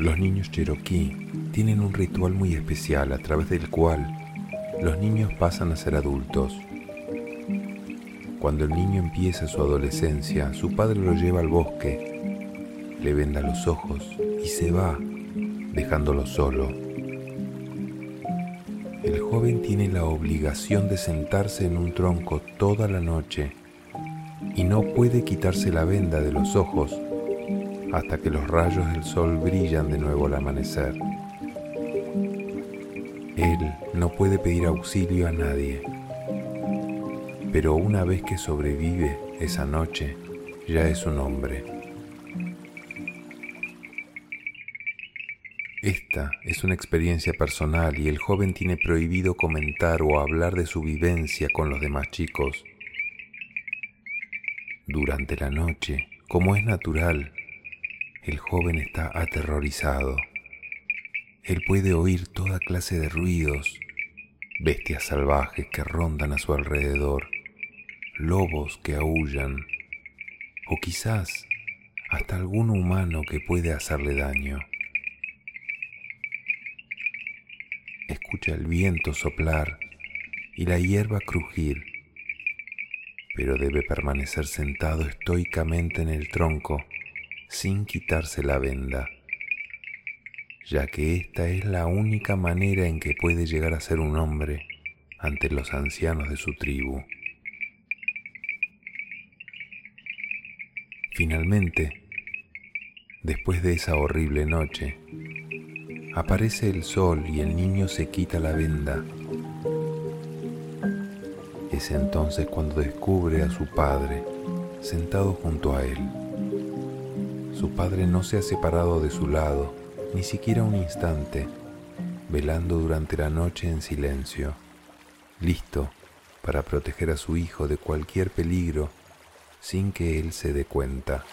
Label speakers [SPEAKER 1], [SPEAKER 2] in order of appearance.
[SPEAKER 1] Los niños cherokee tienen un ritual muy especial a través del cual los niños pasan a ser adultos. Cuando el niño empieza su adolescencia, su padre lo lleva al bosque, le venda los ojos y se va, dejándolo solo. El joven tiene la obligación de sentarse en un tronco toda la noche y no puede quitarse la venda de los ojos hasta que los rayos del sol brillan de nuevo al amanecer. Él no puede pedir auxilio a nadie, pero una vez que sobrevive esa noche, ya es un hombre. Esta es una experiencia personal y el joven tiene prohibido comentar o hablar de su vivencia con los demás chicos. Durante la noche, como es natural, el joven está aterrorizado. Él puede oír toda clase de ruidos, bestias salvajes que rondan a su alrededor, lobos que aullan, o quizás hasta algún humano que puede hacerle daño. Escucha el viento soplar y la hierba crujir, pero debe permanecer sentado estoicamente en el tronco sin quitarse la venda, ya que esta es la única manera en que puede llegar a ser un hombre ante los ancianos de su tribu. Finalmente, después de esa horrible noche, aparece el sol y el niño se quita la venda. Es entonces cuando descubre a su padre sentado junto a él. Su padre no se ha separado de su lado, ni siquiera un instante, velando durante la noche en silencio, listo para proteger a su hijo de cualquier peligro sin que él se dé cuenta.